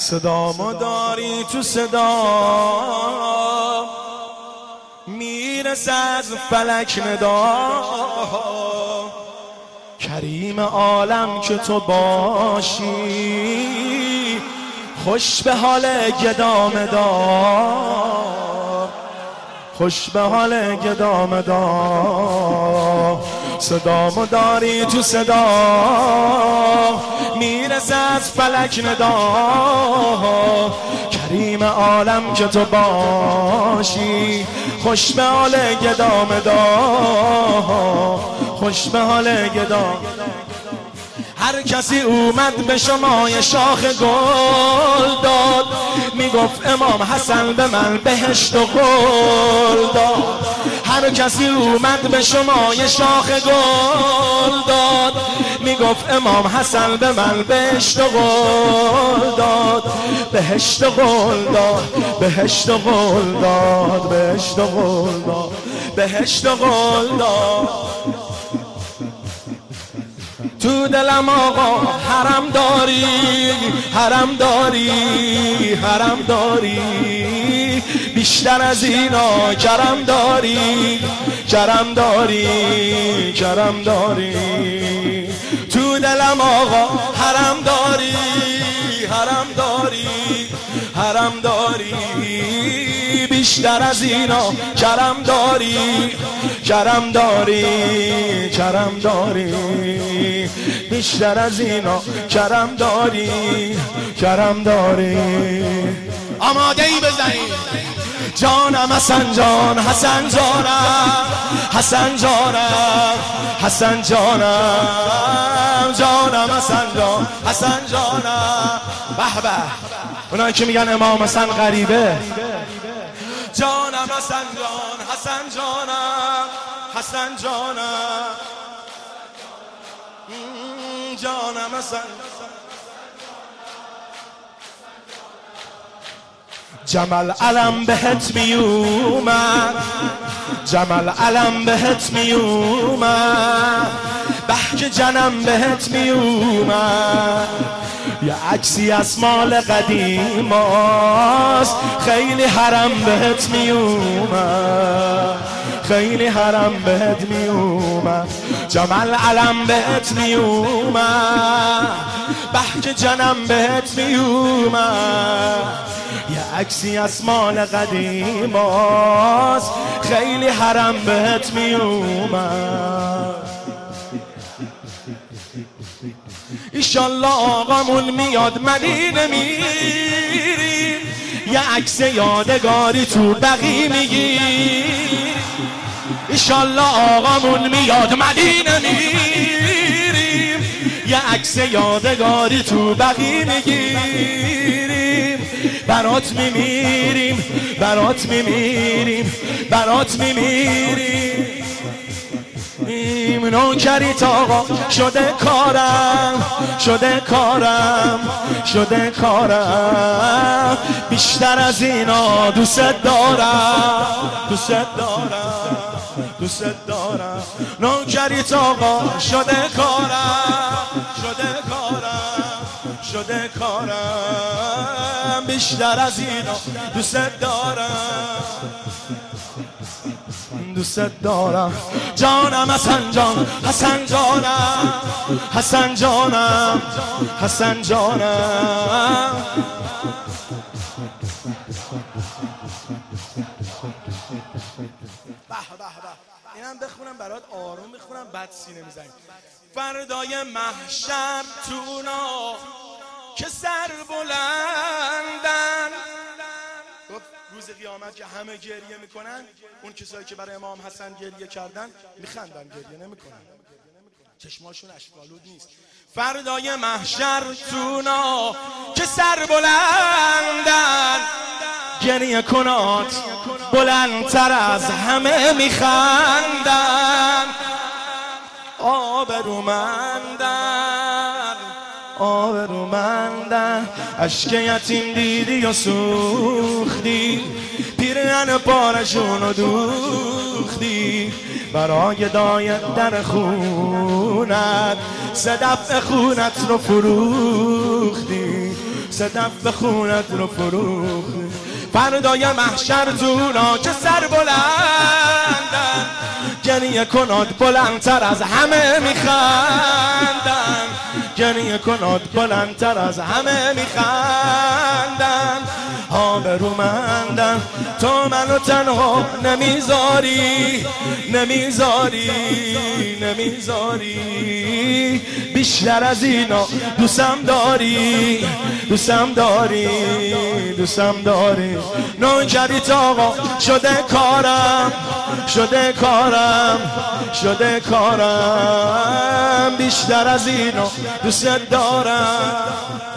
صدا داری تو صدا. می‌رسه از فلک ندا. کریم عالم که تو باشی خوش به حال گدام دار خوش به حال گدام دار صدا داری تو صدا. می‌رسه از فلک ندا. کریم عالم که تو باشی خوش به حال گدام دا. خوش به حال گدام هر کسی اومد به شما یه شاخ گل داد. می‌گفت امام حسن به من بهشت و گل داد. هر کسی اومد به شما یه شاخ گل داد. می‌گفت امام حسن به من بهشت و گل داد. بهشت و گل داد. بهشت و گل داد. بهشت و گل داد. بهشت و گل داد. تو دلم آقا حرم داری. حرم داری. حرم داری. بیشتر از اینا کرم داری کرم داری کرم داری. تو دلم آقا حرم داری حرم داری حرم داری. بیشتر از اینا کرم داری کرم داری کرم داری. بیشتر از اینا کرم داری کرم داری. آماده ای بزنید جانم حسن جان حسن جانم حسن جانم حسن جانم. جانم حسن جان حسن جانم. به به. اونایی که میگن امام حسن غریبه. جانم حسن جان حسن جانم حسن جانم. جانم حسن. جمل علم بهت میومد. جمل علم بهت میومد. بحک جنم بهت میومد. یه عکسی از مال قدیم است. خیلی حرم بهت میومد. خیلی حرم بهت میومد. جمل علم بهت میومد. بحک جنم بهت میومد. یه عکسی از مال قدیم است خیلی حرم بهت میومد. ایشالله آقامون میاد مدینه میریم یه عکس یادگاری تو بقی میگیر ایشالله آقامون میاد مدینه میریم یه عکس یادگاری تو بقی می‌گیریم برات میمیریم برات میمیریم برات میمیریم. نوکریت آقا شده کارم شده کارم شده کارم. بیشتر از اینا دوست دارم دوست دارم دوست دارم. نوکریت آقا شده کارم شده کارم. شده کارم بیشتر از اینا. دوست دارم. دوست دارم. جانم حسن جان حسن جانم. حسن جانم. حسن جانم. اینم بخونم برات آروم بخونم بعد سینه می‌زنیم فردای محشر تونا که سر بلندن. روز قیامت که همه گریه می‌کنن اون کسایی که برای امام حسن گریه کردن میخندن گریه نمی‌کنن. چشماشون اشکالود نیست. فردای محشر تونا که سر بلندن. گریه کنات بلندتر از همه میخندن. آبرومندن آبرومندن عشق یتیم دیدی و سوختی؟ پیرن پارشون رو دوختی؟ برای دایت در خونت صدف خونت رو فروختی. صدف خونت رو فروخ فردای محشر تونا که سر بلندن گریه کناد بلندتر از همه میخندن گریه کناد بلندتر از همه میخندن آبرومندن تو منو تنها نمی‌ذاری. نمی‌ذاری. نمی‌ذاری. بیشتر از اینا دوستم داری دوستم داری دوستم داری. نوکریت آقا شده کارم شده کارم شده کارم. بیشتر از اینا دوست دارم.